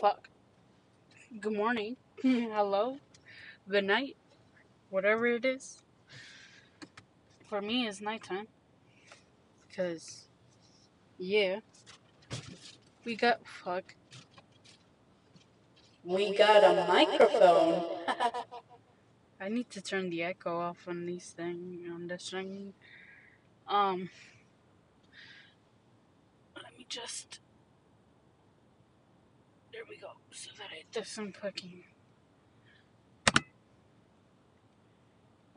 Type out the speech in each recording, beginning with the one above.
fuck. Good morning. Hello. Good night. Whatever it is. For me, it's nighttime. Because, yeah. We got, fuck. We got a microphone. I need to turn the echo off on these things, on this thing. Um, let me just. There we go. So that it doesn't fucking.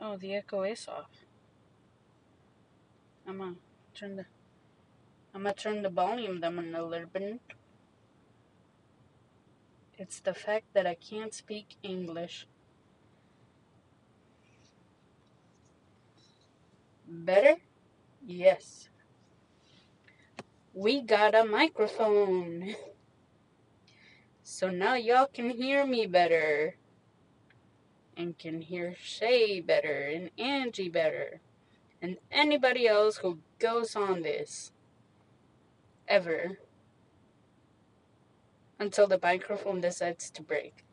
Oh, the echo is off. I'm gonna turn the. I'm gonna turn the volume down a little bit. It's the fact that I can't speak English. Better? Yes. We got a microphone. So now y'all can hear me better. And can hear Shay better and Angie better. And anybody else who goes on this. Ever. Until the microphone decides to break.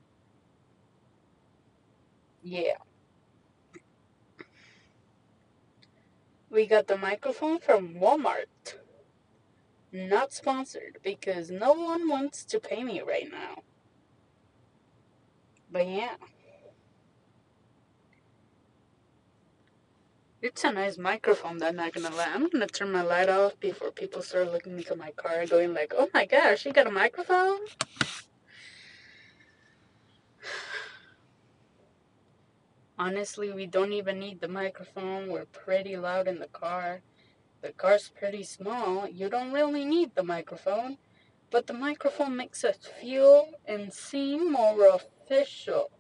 Yeah. We got the microphone from Walmart. Not sponsored because no one wants to pay me right now. But yeah. It's a nice microphone, that I'm not gonna lie. I'm gonna turn my light off before people start looking into my car going like, oh my gosh, she got a microphone? Honestly, we don't even need the microphone. We're pretty loud in the car. The car's pretty small. You don't really need the microphone. But the microphone makes us feel and seem more official.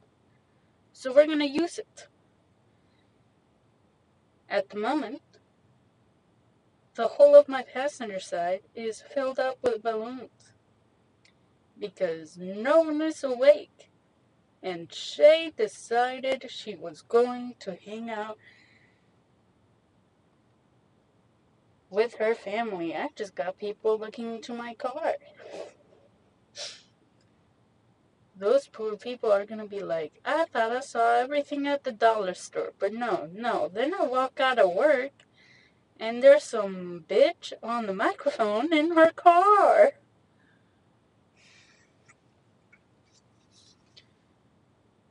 So we're going to use it. At the moment, the whole of my passenger side is filled up with balloons. Because no one is awake and Shay decided she was going to hang out with her family. I just got people looking into my car. Those poor people are gonna be like, I thought I saw everything at the dollar store. But no, no, then I walk out of work and there's some bitch on the microphone in her car.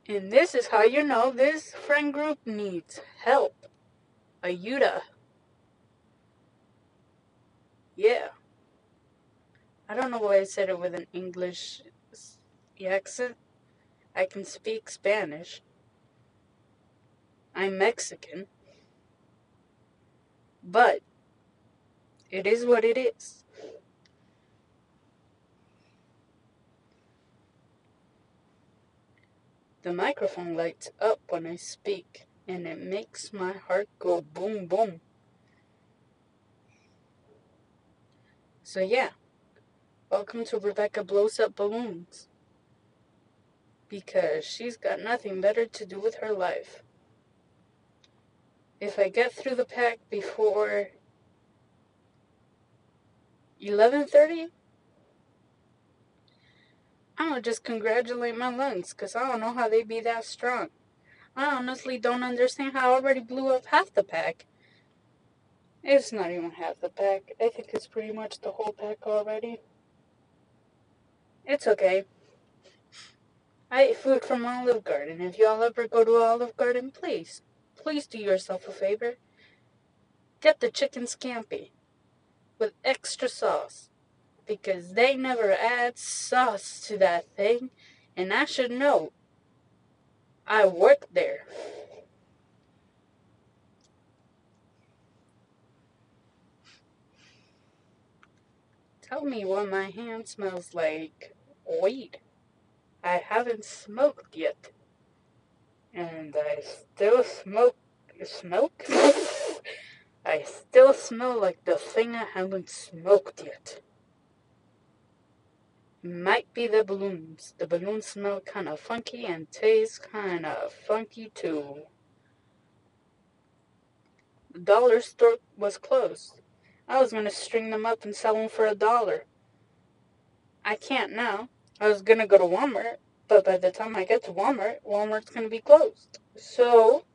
And this is how you know this friend group needs help. Ayuda. Yeah. I don't know why I said it with an English accent. I can speak Spanish. I'm Mexican. But it is what it is. The microphone lights up when I speak, and it makes my heart go boom boom. So, yeah, welcome to Rebecca Blows Up Balloons. Because she's got nothing better to do with her life. If I get through the pack before 11:30, I'm gonna just congratulate my lungs because I don't know how they be that strong. I honestly don't understand how I already blew up half the pack. It's not even half the pack. I think it's pretty much the whole pack already. It's okay. I eat food from Olive Garden. If y'all ever go to Olive Garden, please, please do yourself a favor. Get the chicken scampi with extra sauce because they never add sauce to that thing. And I should know. I work there. Tell me why my hand smells like weed. I haven't smoked yet. And I still smoke. Smoke? I still smell like the thing I haven't smoked yet. Might be the balloons. The balloons smell kind of funky and taste kind of funky too. The dollar store was closed. I was going to string them up and sell them for a dollar. I can't now I was gonna go to Walmart, but by the time I get to Walmart, Walmart's gonna be closed. So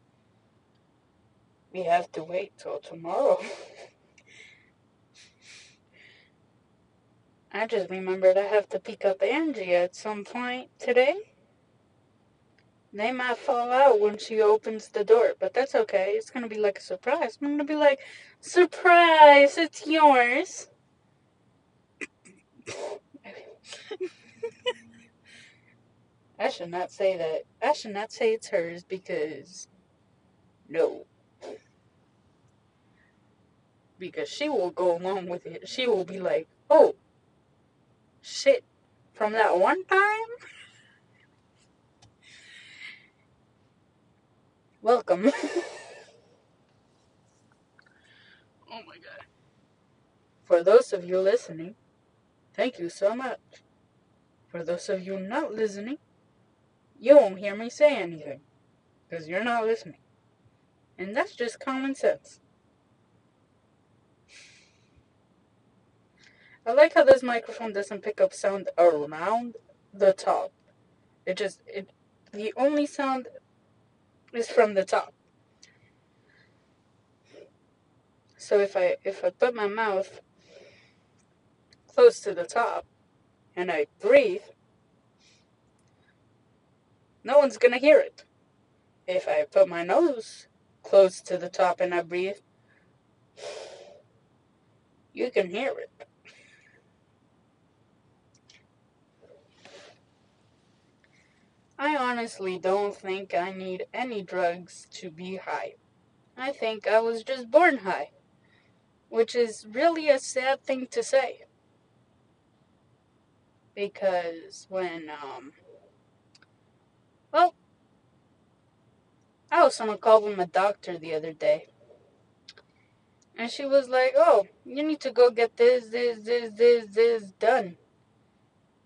we have to wait till tomorrow. I just remembered I have to pick up Angie at some point today. They might fall out when she opens the door, but that's okay. It's gonna be like a surprise. I'm gonna be like, surprise, it's yours. I should not say that. I should not say it's hers because no. Because she will go along with it. She will be like, oh, shit, from that one time? Welcome. oh my god. For those of you listening, thank you so much. For those of you not listening, you won't hear me say anything because you're not listening. And that's just common sense. I like how this microphone doesn't pick up sound around the top. It just it the only sound is from the top. So if I if I put my mouth close to the top and I breathe, no one's gonna hear it. If I put my nose close to the top and I breathe, you can hear it. I honestly don't think I need any drugs to be high. I think I was just born high, which is really a sad thing to say. Because when, um, well, I was on a call with my doctor the other day. And she was like, oh, you need to go get this, this, this, this, this done.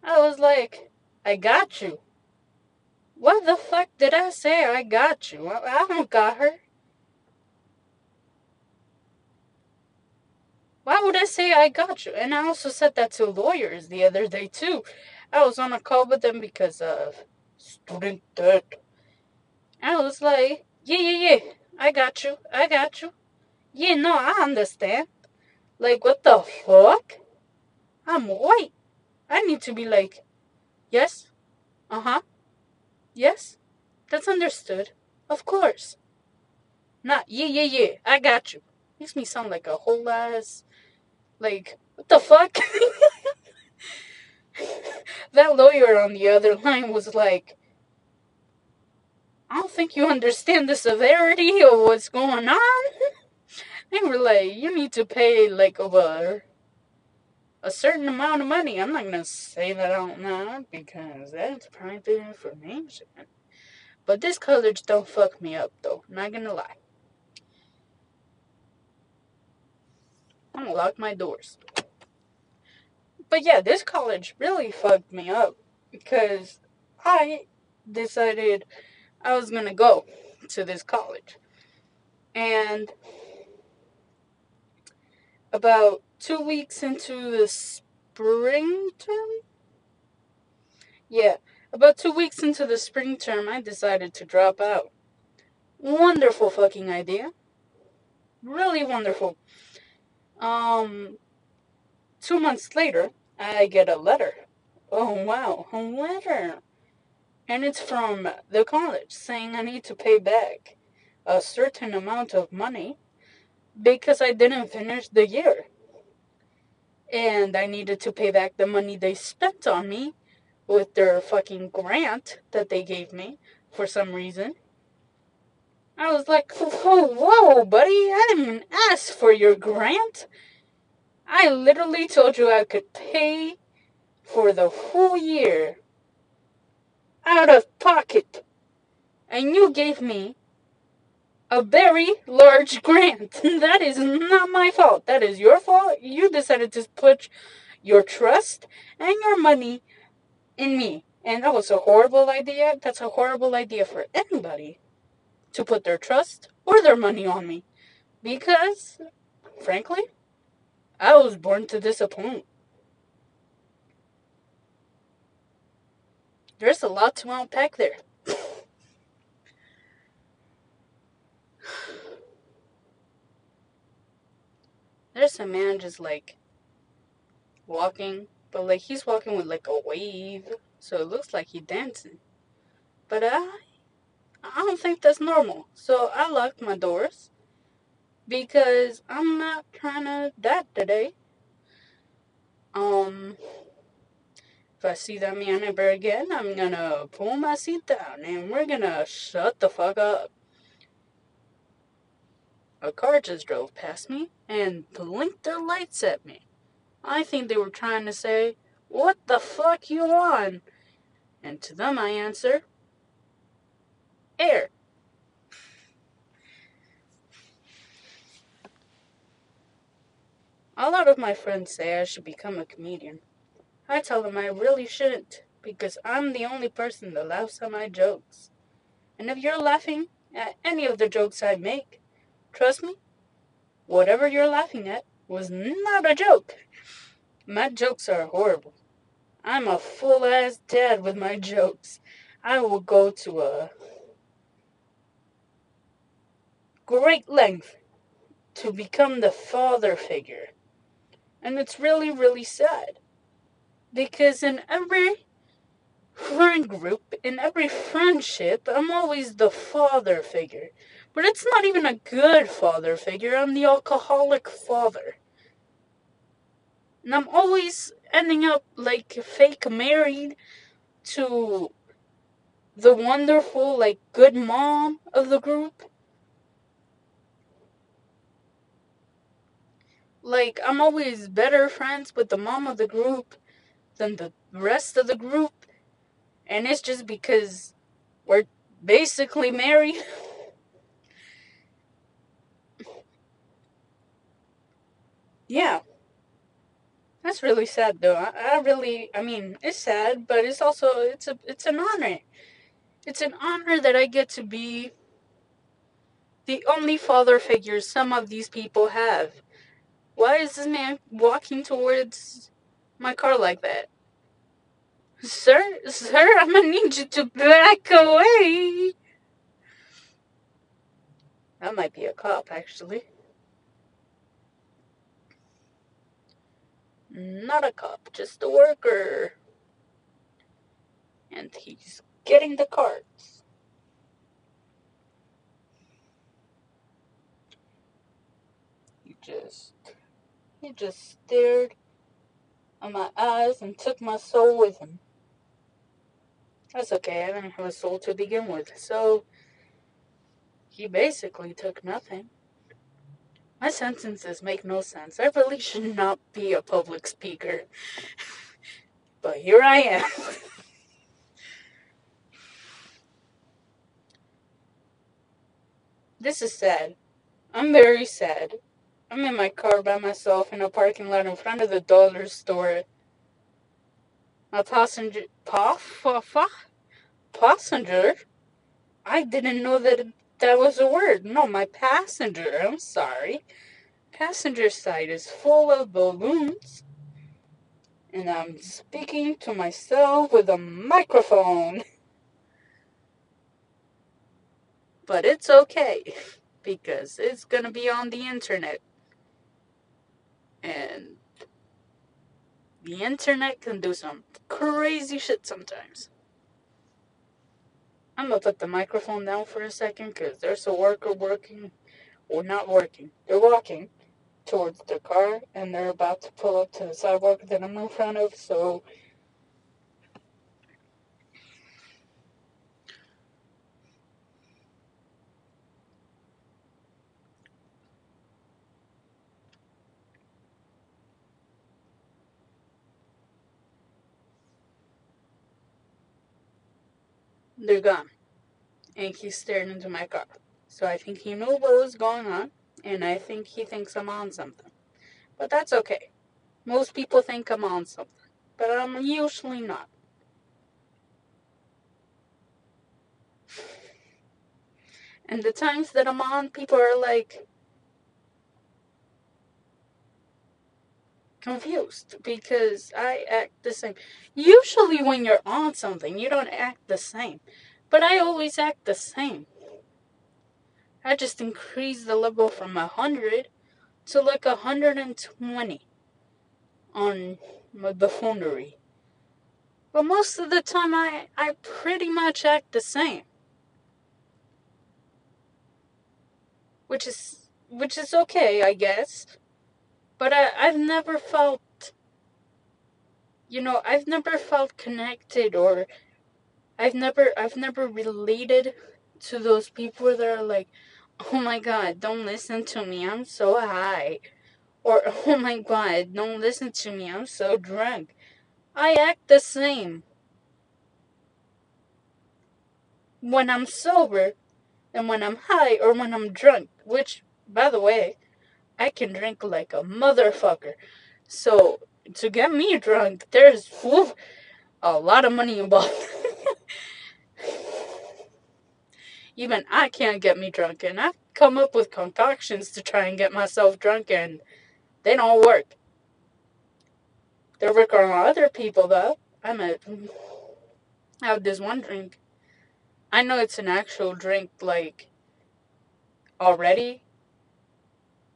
I was like, I got you. What the fuck did I say? I got you. I, don't got her. Why would I say I got you? And I also said that to lawyers the other day too. I was on a call with them because of student debt. I was like, yeah, yeah, yeah, I got you, I got you. Yeah, no, I understand. Like, what the fuck? I'm white. I need to be like, yes, uh huh, yes, that's understood. Of course. Not, yeah, yeah, yeah, I got you. Makes me sound like a whole ass, like, what the fuck? that lawyer on the other line was like, I don't think you understand the severity of what's going on. they were like, you need to pay like over a certain amount of money. I'm not gonna say that out loud because that's private information. But this college don't fuck me up though. Not gonna lie. I'm gonna lock my doors. But yeah, this college really fucked me up because I decided I was going to go to this college. And about two weeks into the spring term, yeah, about two weeks into the spring term, I decided to drop out. Wonderful fucking idea. Really wonderful. Um, two months later, I get a letter. Oh wow, a letter and it's from the college saying I need to pay back a certain amount of money because I didn't finish the year. And I needed to pay back the money they spent on me with their fucking grant that they gave me for some reason. I was like, whoa, whoa, buddy, I didn't even ask for your grant. I literally told you I could pay for the whole year out of pocket. And you gave me a very large grant. that is not my fault. That is your fault. You decided to put your trust and your money in me. And that was a horrible idea. That's a horrible idea for anybody to put their trust or their money on me. Because, frankly, I was born to disappoint. There's a lot to unpack there. There's a man just like walking, but like he's walking with like a wave, so it looks like he's dancing. But I, I don't think that's normal. So I locked my doors because I'm not trying to die today. Um, if I see that man ever again, I'm gonna pull my seat down and we're gonna shut the fuck up. A car just drove past me and blinked their lights at me. I think they were trying to say, What the fuck you on? And to them I answer, Air. A lot of my friends say I should become a comedian. I tell them I really shouldn't because I'm the only person that laughs at my jokes. And if you're laughing at any of the jokes I make, trust me, whatever you're laughing at was not a joke. My jokes are horrible. I'm a full ass dad with my jokes. I will go to a great length to become the father figure. And it's really, really sad. Because in every friend group, in every friendship, I'm always the father figure. But it's not even a good father figure, I'm the alcoholic father. And I'm always ending up like fake married to the wonderful, like, good mom of the group. Like, I'm always better friends with the mom of the group than the rest of the group. And it's just because we're basically married. yeah. That's really sad though. I, I really I mean, it's sad, but it's also it's a it's an honor. It's an honor that I get to be the only father figure some of these people have. Why is this man walking towards my car like that? Sir, sir, I'm gonna need you to back away. That might be a cop, actually. Not a cop, just a worker. And he's getting the cards. He just, he just stared at my eyes and took my soul with him. That's okay, I didn't have a soul to begin with, so he basically took nothing. My sentences make no sense. I really should not be a public speaker. but here I am. this is sad. I'm very sad. I'm in my car by myself in a parking lot in front of the dollar store. My passenger, pa, fa, fa, passenger? I didn't know that that was a word. No, my passenger. I'm sorry. Passenger side is full of balloons. And I'm speaking to myself with a microphone. But it's okay because it's going to be on the internet. And the internet can do some crazy shit sometimes. I'm gonna put the microphone down for a second because there's a worker working, or not working, they're walking towards the car and they're about to pull up to the sidewalk that I'm in front of, so. They're gone. And he's staring into my car. So I think he knew what was going on, and I think he thinks I'm on something. But that's okay. Most people think I'm on something, but I'm usually not. And the times that I'm on, people are like, confused because I act the same. Usually, when you're on something, you don't act the same. But I always act the same. I just increased the level from 100 to like 120 on my buffoonery. But most of the time, I, I pretty much act the same. Which is which is okay, I guess. But I, I've never felt, you know, I've never felt connected or I've never, I've never related to those people that are like, oh my god, don't listen to me, I'm so high. Or, oh my god, don't listen to me, I'm so drunk. I act the same. When I'm sober and when I'm high or when I'm drunk, which, by the way, I can drink like a motherfucker. So to get me drunk, there's a lot of money involved. Even I can't get me drunk, and I've come up with concoctions to try and get myself drunk, and they don't work. They work on other people, though. I'm a. I have this one drink. I know it's an actual drink, like, already,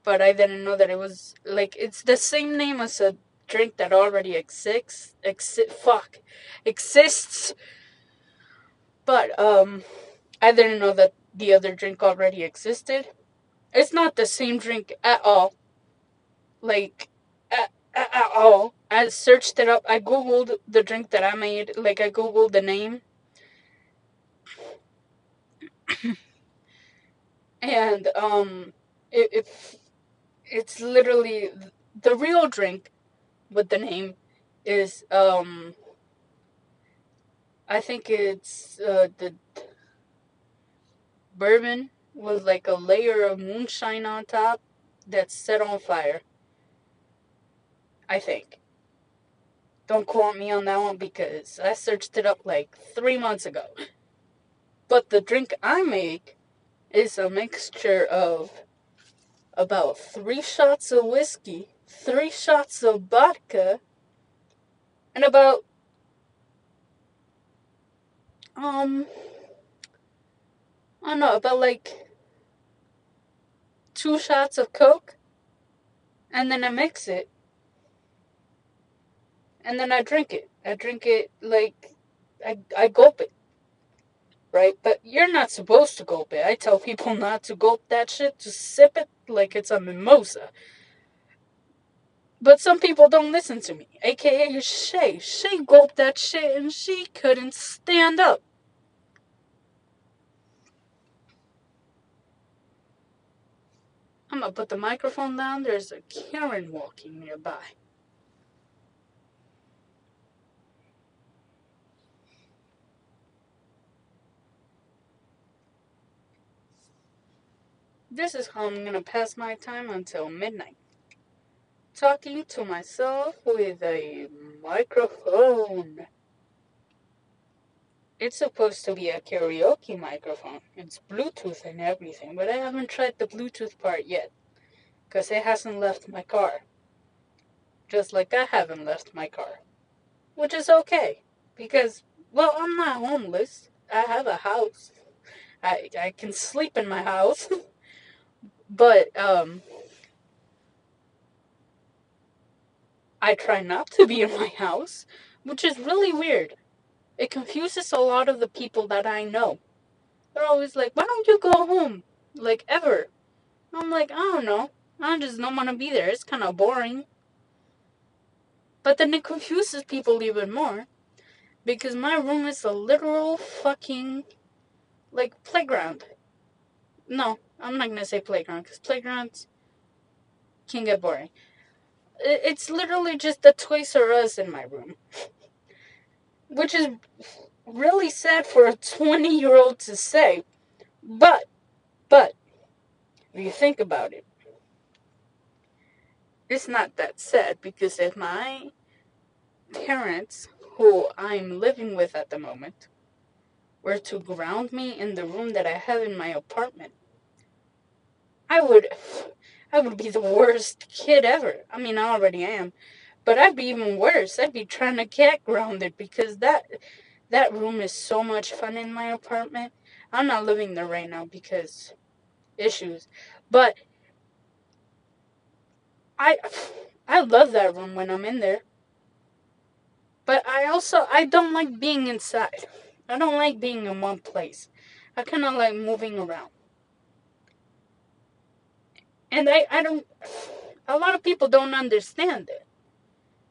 but I didn't know that it was like it's the same name as a drink that already exists. Exi- fuck, exists. But um, I didn't know that the other drink already existed. It's not the same drink at all. Like at, at, at all. I searched it up. I googled the drink that I made. Like I googled the name. and um, it, it it's literally the real drink with the name is um I think it's uh, the bourbon with like a layer of moonshine on top that's set on fire. I think. Don't quote me on that one because I searched it up like three months ago. But the drink I make is a mixture of about three shots of whiskey, three shots of vodka, and about um I don't know, about like two shots of Coke, and then I mix it, and then I drink it. I drink it like I I gulp it right? But you're not supposed to gulp it. I tell people not to gulp that shit, to sip it like it's a mimosa. But some people don't listen to me, aka Shay. Shay gulped that shit and she couldn't stand up. I'm gonna put the microphone down. There's a Karen walking nearby. This is how I'm gonna pass my time until midnight. Talking to myself with a microphone. It's supposed to be a karaoke microphone. It's Bluetooth and everything, but I haven't tried the Bluetooth part yet. Because it hasn't left my car. Just like I haven't left my car. Which is okay. Because, well, I'm not homeless. I have a house. I, I can sleep in my house. But um, I try not to be in my house, which is really weird. It confuses a lot of the people that I know. They're always like, why don't you go home? Like, ever. I'm like, I don't know. I just don't want to be there. It's kind of boring. But then it confuses people even more. Because my room is a literal fucking, like, playground. No, I'm not gonna say playground because playgrounds can get boring. It's literally just the Toys R Us in my room, which is really sad for a 20 year old to say. But, but, if you think about it, it's not that sad because if my parents, who I'm living with at the moment, were to ground me in the room that I have in my apartment, I would I would be the worst kid ever. I mean, I already am, But I'd be even worse. I'd be trying to get grounded because that that room is so much fun in my apartment. I'm not living there right now because issues. But I I love that room when I'm in there. But I also I don't like being inside. I don't like being in one place. I kind of like moving around. And I I don't a lot of people don't understand it.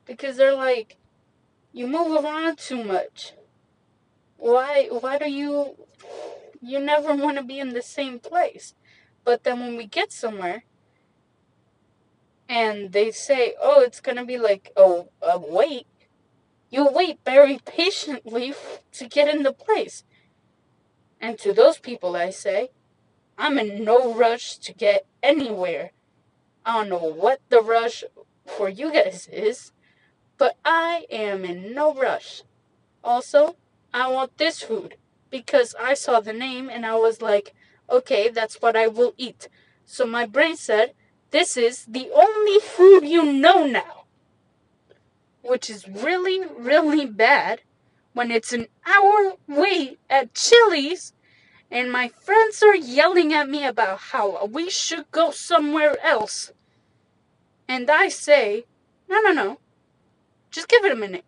Because they're like you move around too much. Why why do you you never want to be in the same place? But then when we get somewhere and they say, "Oh, it's going to be like a, a wait." You wait very patiently to get into place. And to those people, I say, I'm in no rush to get anywhere. I don't know what the rush for you guys is, but I am in no rush. Also, I want this food because I saw the name and I was like, okay, that's what I will eat. So my brain said, this is the only food you know now which is really, really bad when it's an hour wait at Chili's and my friends are yelling at me about how we should go somewhere else. And I say, no, no, no, just give it a minute.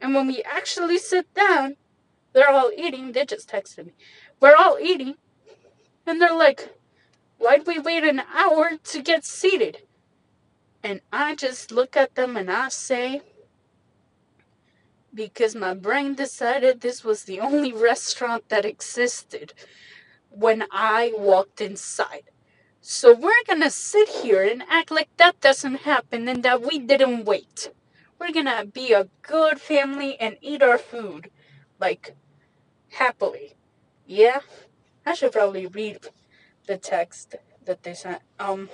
And when we actually sit down, they're all eating. They just texted me. We're all eating. And they're like, why'd we wait an hour to get seated? And I just look at them and I say, because my brain decided this was the only restaurant that existed when I walked inside. So we're gonna sit here and act like that doesn't happen and that we didn't wait. We're gonna be a good family and eat our food, like, happily. Yeah? I should probably read the text that they sent. Um,